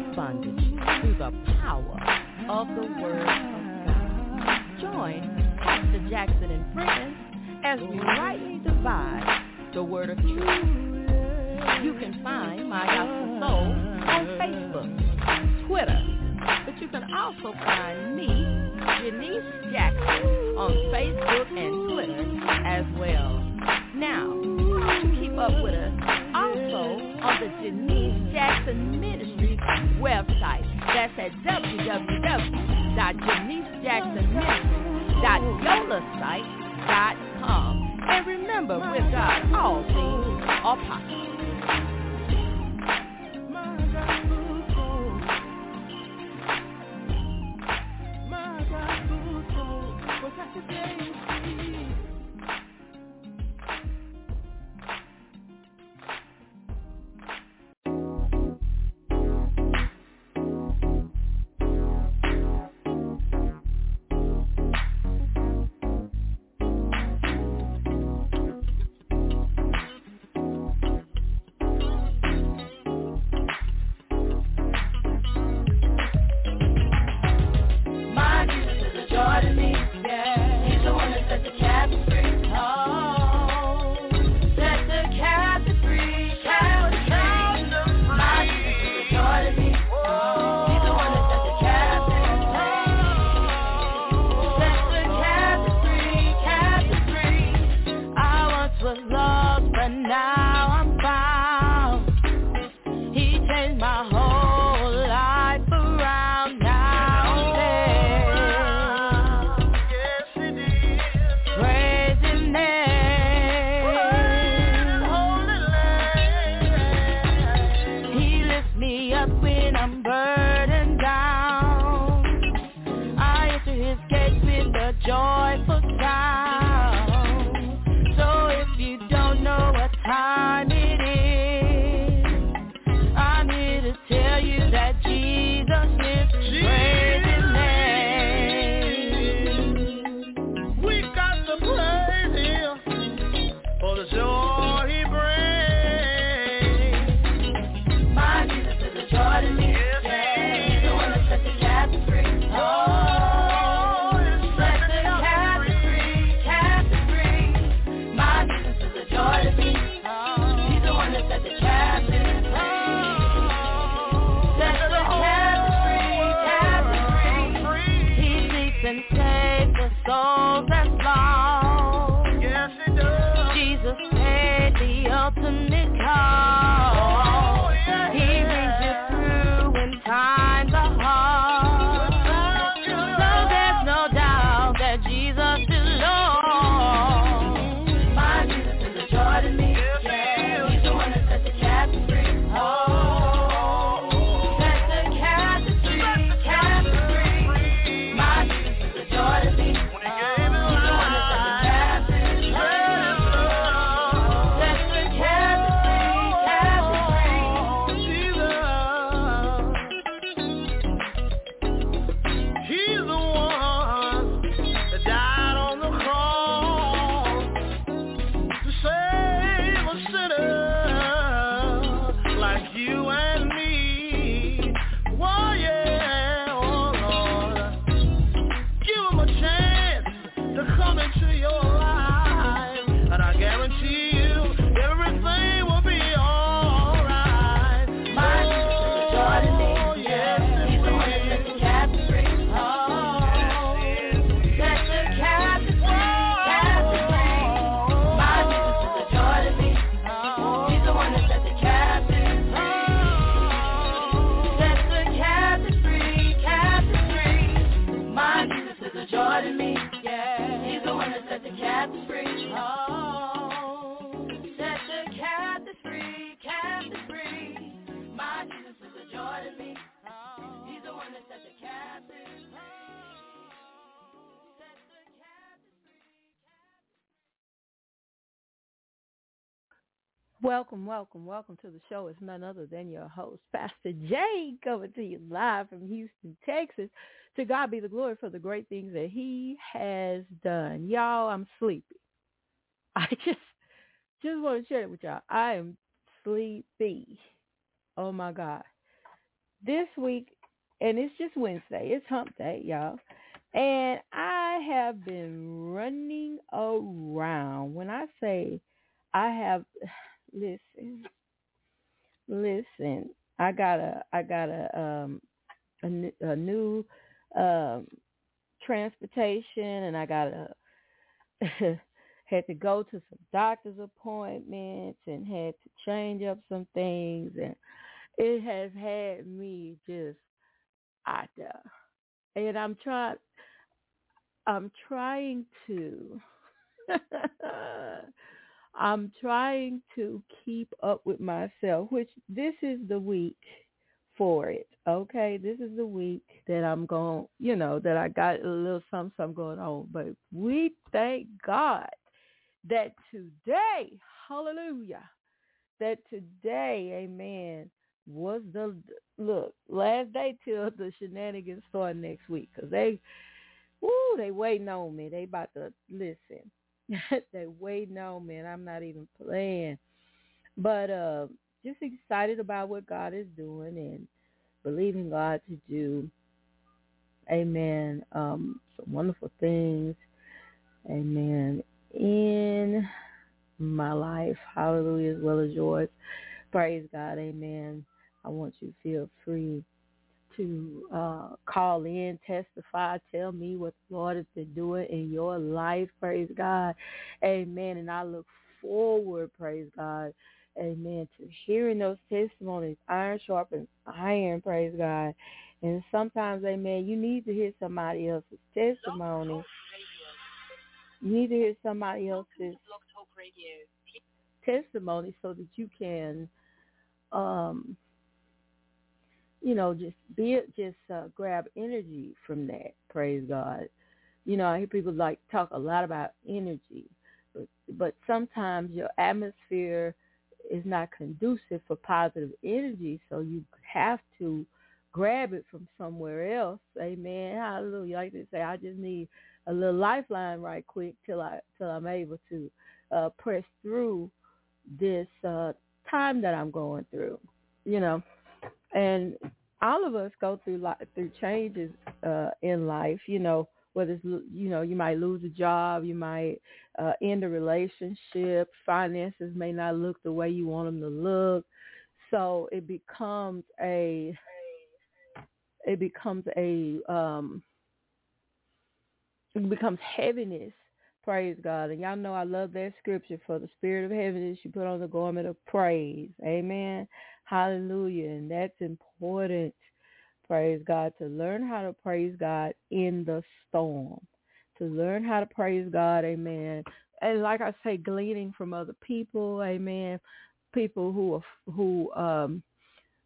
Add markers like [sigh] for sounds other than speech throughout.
of bondage through the power of the Word of God. Join Pastor Jackson and friends as we rightly divide the Word of truth. You can find My Gospel Soul on Facebook, Twitter, but you can also find me, Jennice Jackson, on Facebook and Twitter as well. Now, to keep up with us also on the Jennice Jackson Ministries website. That's at www.janicejacksonministries.yolasite.com. And remember, with God, all things are possible. souls that's lost. Yes, it does. Jesus paid the ultimate cost. Welcome, welcome, welcome to the show. It's none other than your host, Pastor Jay, coming to you live from Houston, Texas. To God be the glory for the great things that he has done. Y'all, I'm sleepy. [laughs] I just just want to share it with y'all. I am sleepy. Oh my God. This week, and it's just Wednesday. It's hump day, y'all. And I have been running around. When I say I have, listen, listen, I got a, I got a, um, a, a new, um, transportation and I got a, [laughs] had to go to some doctor's appointments and had to change up some things and it has had me just out there. And I'm trying I'm trying to [laughs] I'm trying to keep up with myself, which this is the week for it. Okay, this is the week that I'm going, you know, that I got a little something, something going on. But we thank God that today, hallelujah, that today, amen, was the, look, last day till the shenanigans start next week. Because they, woo, they waiting on me. They about to listen. [laughs] they waiting on me, and I'm not even playing. But uh, just excited about what God is doing and believing God to do, amen, um, some wonderful things, amen, in my life, hallelujah, as well as yours. Praise God, amen. I want you to feel free to uh, call in, testify, tell me what the Lord has been doing in your life. Praise God. Amen. And I look forward, praise God, amen, to hearing those testimonies. Iron sharpens iron, praise God. And sometimes, amen, you need to hear somebody else's testimony. You need to hear somebody else's testimony so that you can um you know, just be it, just uh, grab energy from that. Praise God. You know, I hear people like talk a lot about energy, but but sometimes your atmosphere is not conducive for positive energy, so you have to grab it from somewhere else. Amen. Hallelujah. Like they say, I just need a little lifeline right quick till I till I'm able to uh, press through this uh, time that I'm going through. You know, and all of us go through li- through changes uh, in life. You know, whether it's you know you might lose a job, you might uh, end a relationship, finances may not look the way you want them to look, so it becomes a it becomes a um, it becomes heaviness. Praise God. And y'all know I love that scripture for the spirit of heaviness you put on the garment of praise. Amen. Hallelujah. And that's important, praise God, to learn how to praise God in the storm. To learn how to praise God, amen. And like I say, gleaning from other people, amen. People who are, who um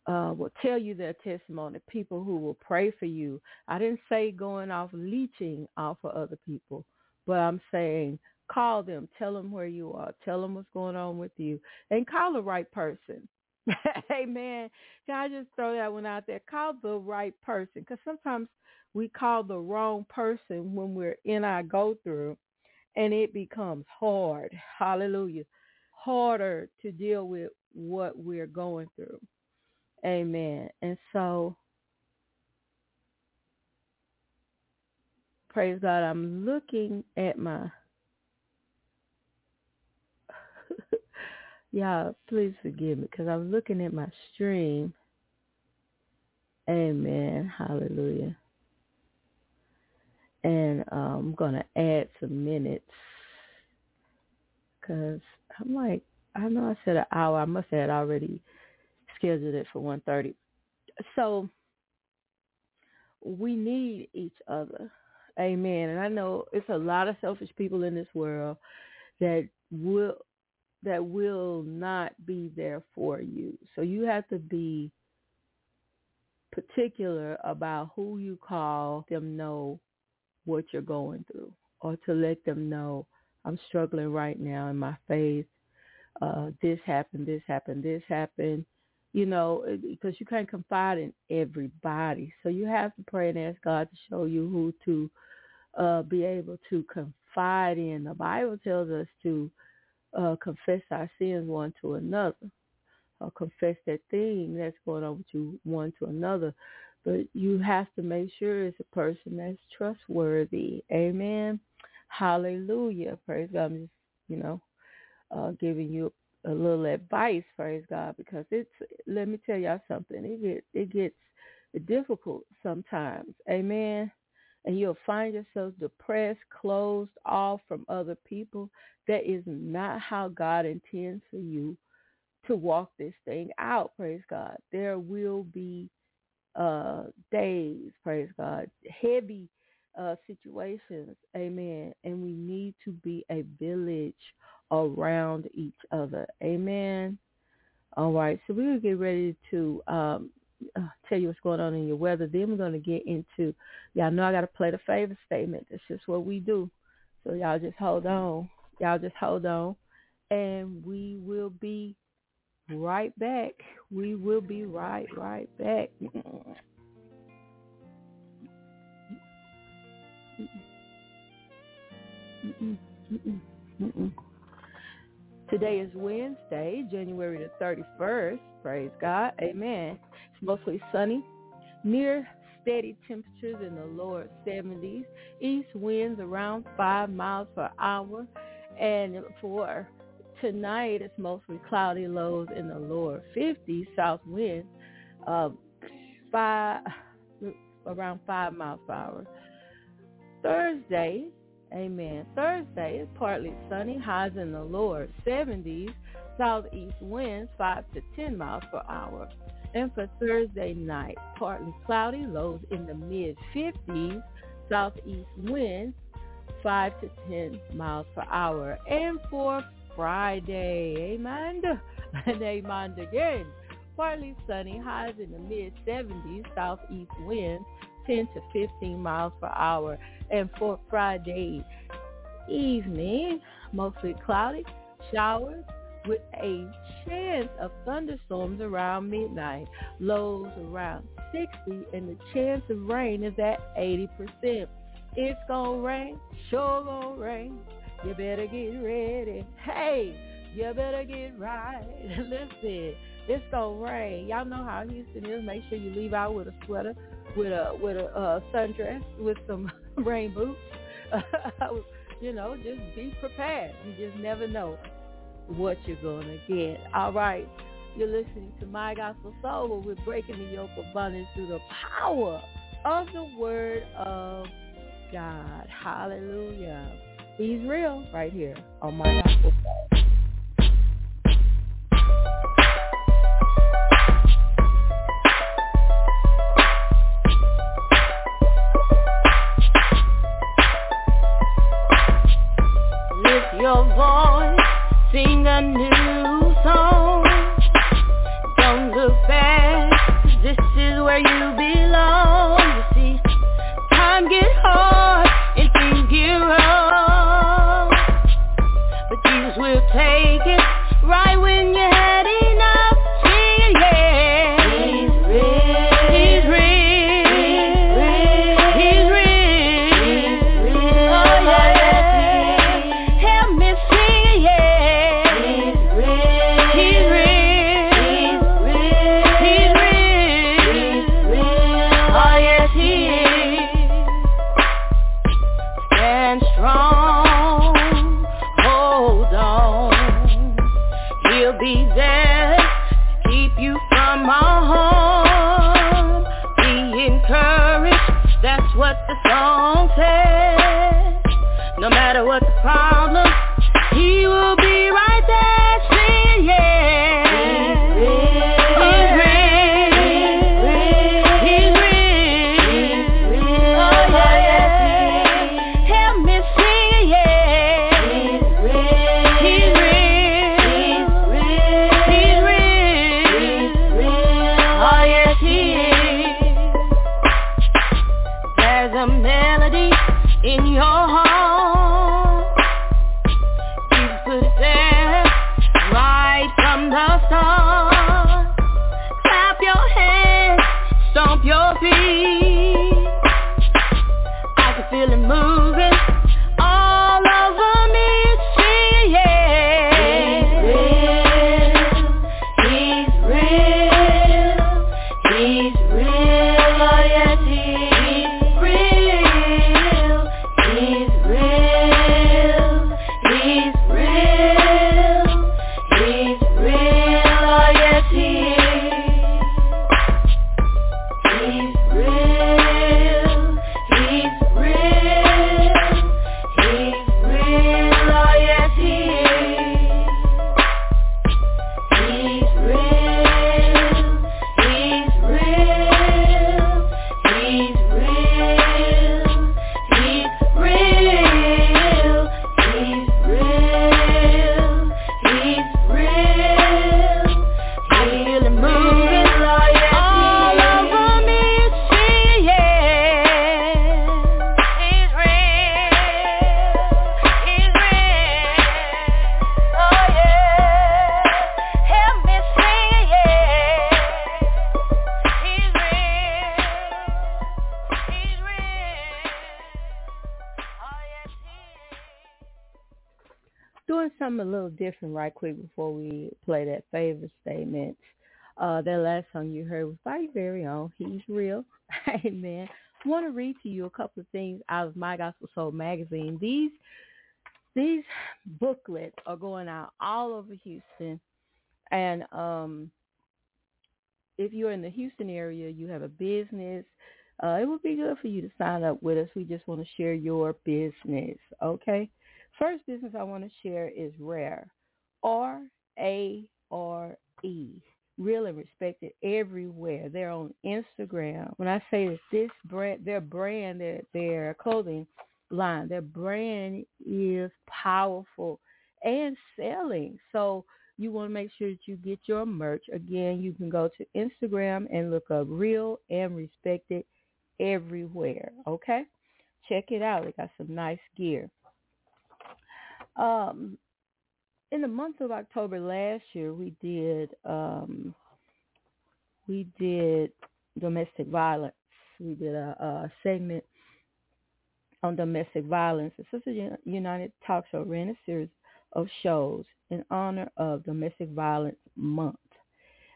uh, will tell you their testimony, people who will pray for you. I didn't say going off leeching off of other people, but I'm saying call them, tell them where you are, tell them what's going on with you, and call the right person. [laughs] Amen. Can I just throw that one out there? Call the right person because sometimes we call the wrong person when we're in our go through and it becomes hard. Hallelujah. Harder to deal with what we're going through. Amen. And so, praise God, I'm looking at my Y'all, please forgive me because I'm looking at my stream. Amen. Hallelujah. And uh, I'm going to add some minutes because I'm like, I know I said an hour. I must have already scheduled it for 1.30. So we need each other. Amen. And I know it's a lot of selfish people in this world that will that will not be there for you. So you have to be particular about who you call them know what you're going through or to let them know I'm struggling right now in my faith. Uh, this happened, this happened, this happened, you know, because you can't confide in everybody. So you have to pray and ask God to show you who to uh, be able to confide in. The Bible tells us to uh, confess our sins one to another. or confess that thing that's going on with you one to another. But you have to make sure it's a person that's trustworthy. Amen. Hallelujah. Praise God. I'm just, you know, uh, giving you a little advice, praise God, because it's let me tell y'all something. It gets it gets difficult sometimes. Amen. And you'll find yourself depressed, closed off from other people. That is not how God intends for you to walk this thing out, praise God. There will be uh days, praise God, heavy uh situations, amen. And we need to be a village around each other. Amen. All right, so we will get ready to um, uh, tell you what's going on in your weather. Then we're going to get into, y'all know I got to play the favor statement. That's just what we do. So y'all just hold on. Y'all just hold on. And we will be right back. We will be right, right back. Today is Wednesday, January the 31st. Praise God. Amen. Mostly sunny. Near steady temperatures in the lower 70s. East winds around 5 miles per hour. And for tonight, it's mostly cloudy lows in the lower 50s. South winds five, around 5 miles per hour. Thursday, Amen. Thursday is partly sunny, highs in the lower 70s, southeast winds 5 to 10 miles per hour. And for Thursday night, partly cloudy, lows in the mid-50s, southeast winds 5 to 10 miles per hour. And for Friday, amen, [laughs] and amen again, partly sunny, highs in the mid-70s, southeast winds 10 to 15 miles per hour. And for Friday evening, mostly cloudy, showers with a chance of thunderstorms around midnight, lows around 60, and the chance of rain is at 80%. It's gonna rain, sure gonna rain. You better get ready. Hey, you better get right. [laughs] Listen, it's gonna rain. Y'all know how Houston is. Make sure you leave out with a sweater with a with a uh, sundress with some [laughs] rain boots. [laughs] you know, just be prepared. You just never know what you're gonna get. All right. You're listening to My Gospel Soul where we're breaking the yoke of bondage through the power of the word of God. Hallelujah. He's real right here on My Gospel Soul. Right quick before we play that favorite statement. Uh, that last song you heard was by your very own. He's real. [laughs] Amen. I want to read to you a couple of things out of My Gospel Soul magazine. These these booklets are going out all over Houston, and um, if you're in the Houston area, you have a business. Uh, it would be good for you to sign up with us. We just want to share your business. Okay. First business I want to share is Rare, R A R E Really respected everywhere. They're on Instagram. When I say that this brand, their brand, their their clothing line, their brand is powerful and selling. So you want to make sure that you get your merch. Again, you can go to Instagram and look up real and respected everywhere. Okay? Check it out. They got some nice gear. Um, in the month of October last year, we did um, we did domestic violence. We did a, a segment on domestic violence. The Sister United Talk Show ran a series of shows in honor of Domestic Violence Month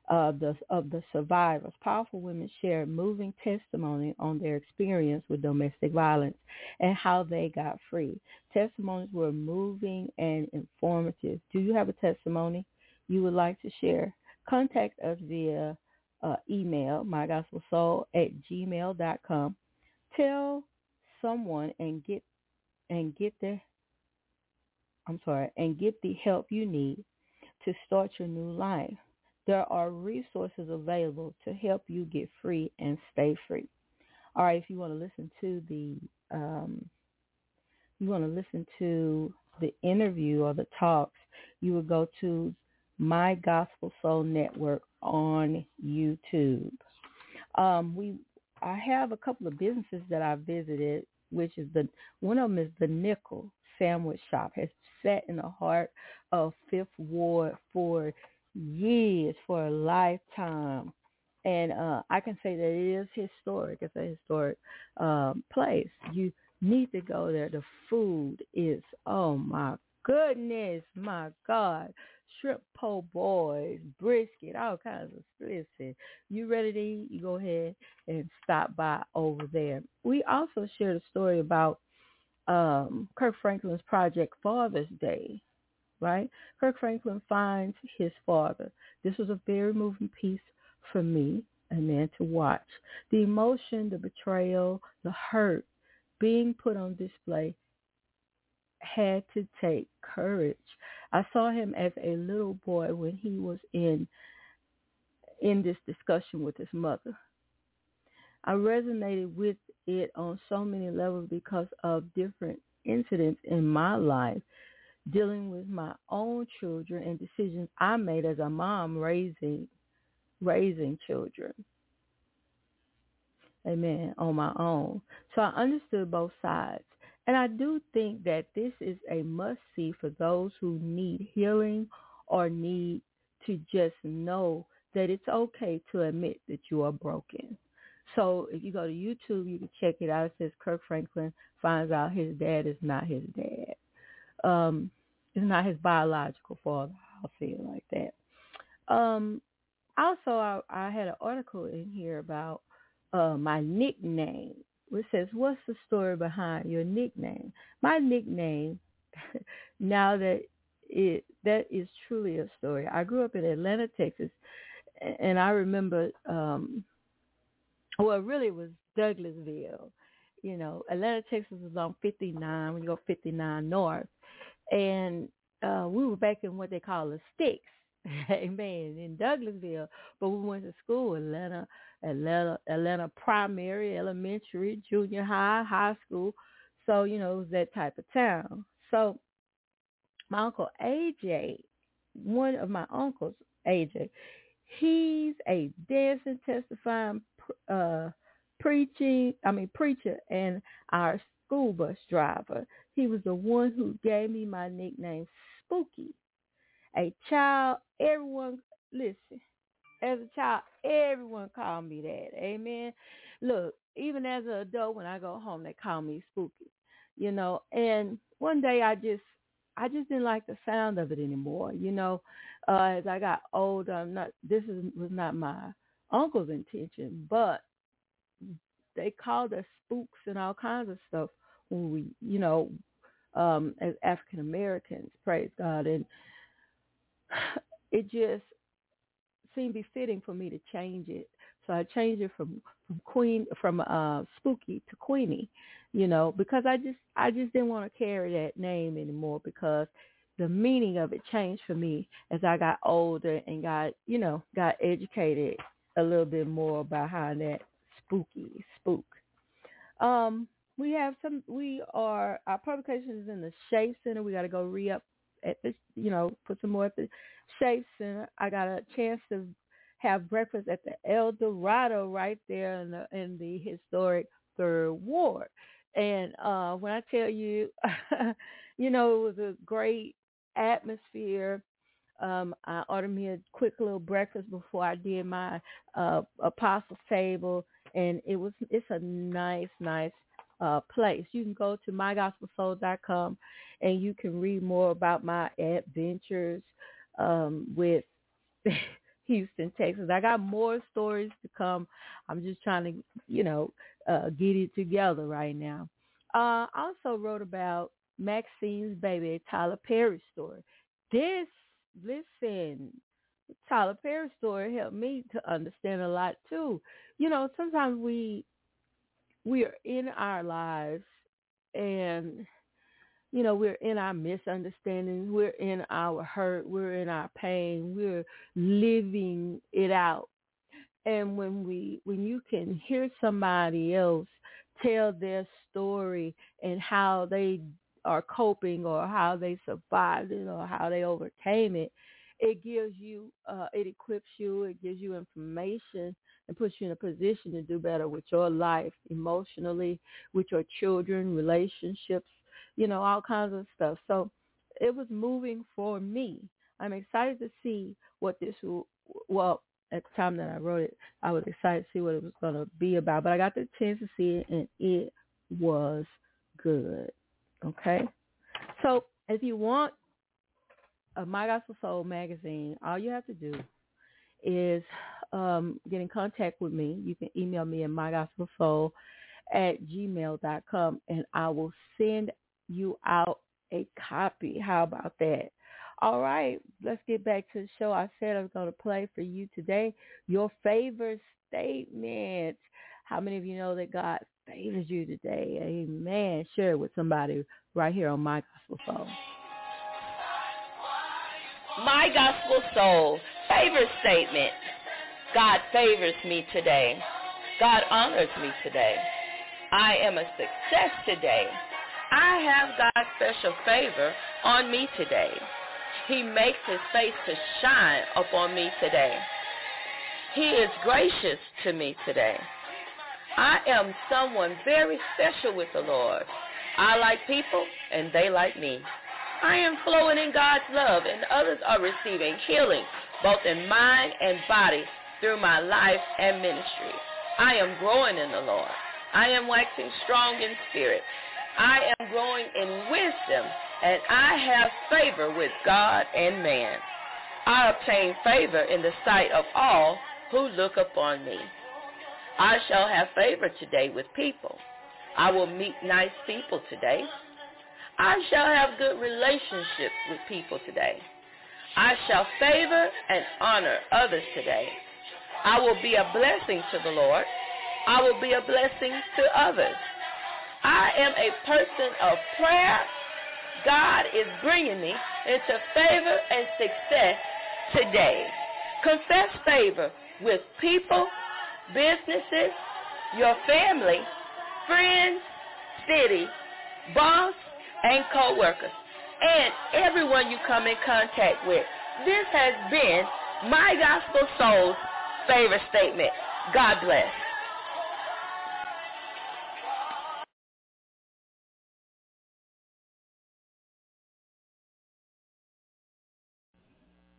of the of the survivors. Powerful women shared moving testimony on their experience with domestic violence and how they got free. Testimonies were moving and informative. Do you have a testimony you would like to share? Contact us via uh, email, mygospelsoul at gmail.com. Tell someone and get and get the I'm sorry, and get the help you need to start your new life there are resources available to help you get free and stay free. All right, if you want to listen to the um, you want to listen to the interview or the talks, you would go to My Gospel Soul Network on YouTube. Um, we I have a couple of businesses that I visited, which is the one of them is the Nickel Sandwich Shop. Has sat in the heart of Fifth Ward for years, for a lifetime. And uh, I can say that it is historic. It's a historic um, place. You need to go there. The food is, oh my goodness, my God. Shrimp po' boys, brisket, all kinds of listen. You ready to eat? You go ahead and stop by over there. We also shared a story about um, Kirk Franklin's project Father's Day right? Kirk Franklin finds his father. This was a very moving piece for me, and man, to watch. The emotion, the betrayal, the hurt being put on display had to take courage. I saw him as a little boy when he was in in this discussion with his mother. I resonated with it on so many levels because of different incidents in my life dealing with my own children and decisions I made as a mom raising raising children. Amen. On my own. So I understood both sides. And I do think that this is a must see for those who need healing or need to just know that it's okay to admit that you are broken. So if you go to YouTube, you can check it out. It says Kirk Franklin finds out his dad is not his dad. Um, is not his biological father. I'll say it like that. Um, also, I, I had an article in here about uh, my nickname, which says, "What's the story behind your nickname?" My nickname, [laughs] now that it that is truly a story. I grew up in Atlanta, Texas, and I remember, um, well, really was Douglasville. You know, Atlanta, Texas is on 59 when you go 59 north, and uh, we were back in what they call the sticks. [laughs] Amen. In Douglasville, but we went to school, Atlanta, Atlanta, Atlanta primary, elementary, junior high, high school. So you know it was that type of town. So my uncle AJ, one of my uncles, AJ, he's a dancing, testifying, uh, preaching. I mean preacher, and our school bus driver. He was the one who gave me my nickname, Spooky. A child, everyone, listen, as a child, everyone called me that. Amen. Look, even as an adult, when I go home, they call me Spooky. You know, and one day I just, I just didn't like the sound of it anymore. You know, uh, as I got older, I'm not. This is was not my uncle's intention, but they called us spooks and all kinds of stuff we, you know, um, as African Americans. Praise God, and [sighs] it just seemed befitting for me to change it. So I changed it from from Queen from uh Spooky to Queenie, you know, because I just I just didn't want to carry that name anymore because the meaning of it changed for me as I got older and got, you know, got educated a little bit more behind that spooky spook. Um, we have some. We are our publications in the Shape Center. We got to go re up at this. You know, put some more at the Shape Center. I got a chance to have breakfast at the El Dorado right there in the in the historic Third Ward. And uh, when I tell you, [laughs] you know, it was a great atmosphere. Um, I ordered me a quick little breakfast before I did my uh, apostle table, and it was it's a nice, nice uh, place. You can go to mygospelsoul.com and you can read more about my adventures um, with [laughs] Houston, Texas. I got more stories to come. I'm just trying to, you know, uh, get it together right now. Uh, I also wrote about Maxine's Baby, Tyler Perry story. This, listen, Tyler Perry story helped me to understand a lot too. You know, sometimes we we are in our lives and you know, we're in our misunderstanding, we're in our hurt, we're in our pain, we're living it out. And when we when you can hear somebody else tell their story and how they are coping or how they survived it or how they overcame it, it gives you uh it equips you, it gives you information and puts you in a position to do better with your life emotionally, with your children, relationships, you know, all kinds of stuff. So it was moving for me. I'm excited to see what this will, well, at the time that I wrote it, I was excited to see what it was going to be about. But I got the chance to see it, and it was good. Okay? So if you want a My Gospel Soul magazine, all you have to do is um, get in contact with me. You can email me at mygospelsoul at gmail.com, and I will send you out a copy. How about that? All right, let's get back to the show. I said I was going to play for you today your favorite statement. How many of you know that God favors you today? Amen. Share it with somebody right here on My Gospel Soul. My Gospel Soul favorite statement. God favors me today. God honors me today. I am a success today. I have God's special favor on me today. He makes his face to shine upon me today. He is gracious to me today. I am someone very special with the Lord. I like people and they like me. I am flowing in God's love and others are receiving healing both in mind and body through my life and ministry. I am growing in the Lord. I am waxing strong in spirit. I am growing in wisdom, and I have favor with God and man. I obtain favor in the sight of all who look upon me. I shall have favor today with people. I will meet nice people today. I shall have good relationships with people today. I shall favor and honor others today. I will be a blessing to the Lord. I will be a blessing to others. I am a person of prayer. God is bringing me into favor and success today. Confess favor with people, businesses, your family, friends, city, boss, and co-workers, and everyone you come in contact with. This has been my Gospel Soul's favorite statement. God bless.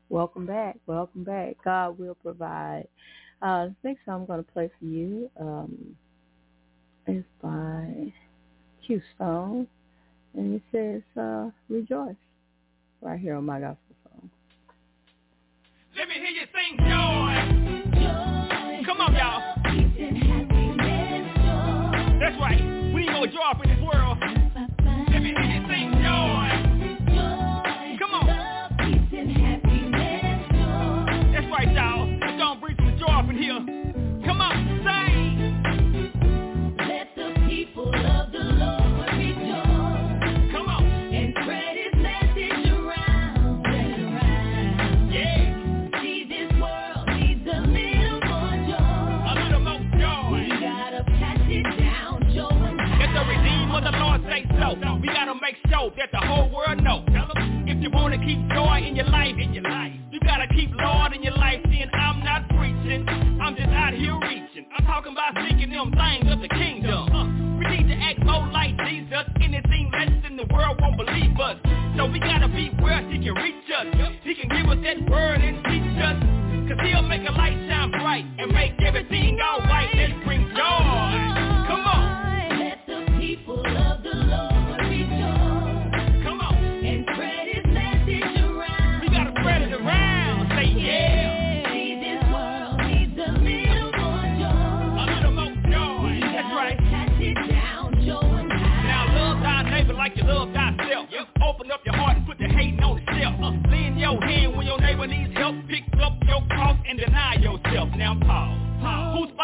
Welcome back. Welcome back. God will provide. Uh, next song I'm going to play for you um, is by Q Stone, and he says uh, rejoice right here on my gospel soul. Let me hear you sing joy. joy. Come on, y'all. That's right. We need more joy in this world.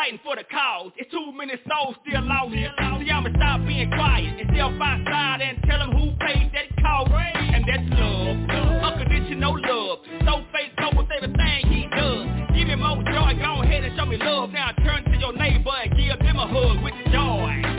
fighting for the cause. It's too many souls still lost. See, I'ma stop being quiet and step outside and tell them who paid that cost. And that's love, unconditional love. So faithful with everything he does. Give him more joy, go ahead and show me love. Now turn to your neighbor and give him a hug with joy.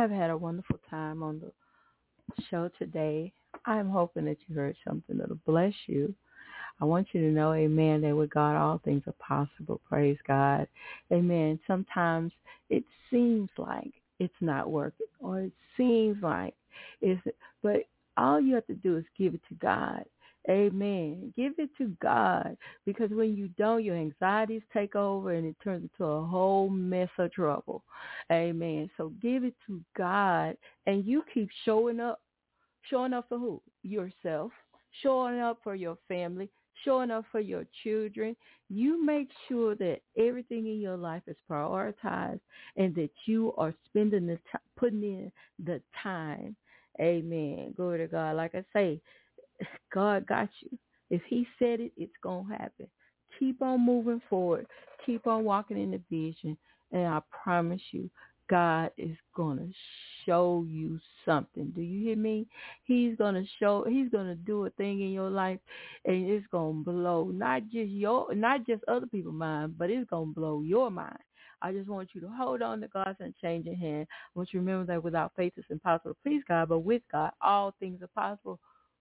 I have had a wonderful time on the show today. I'm hoping that you heard something that'll bless you. I want you to know, amen, that with God all things are possible. Praise God. Amen. Sometimes it seems like it's not working or it seems like it's, but all you have to do is give it to God. Amen. Give it to God because when you don't, your anxieties take over and it turns into a whole mess of trouble. Amen. So give it to God and you keep showing up. Showing up for who? Yourself. Showing up for your family. Showing up for your children. You make sure that everything in your life is prioritized and that you are spending the time, putting in the time. Amen. Glory to God. Like I say, God got you. If he said it, it's going to happen. Keep on moving forward. Keep on walking in the vision. And I promise you, God is going to show you something. Do you hear me? He's going to show, he's going to do a thing in your life and it's going to blow not just your, not just other people's mind, but it's going to blow your mind. I just want you to hold on to God's unchanging hand. I want you to remember that without faith it's impossible to please God, but with God all things are possible.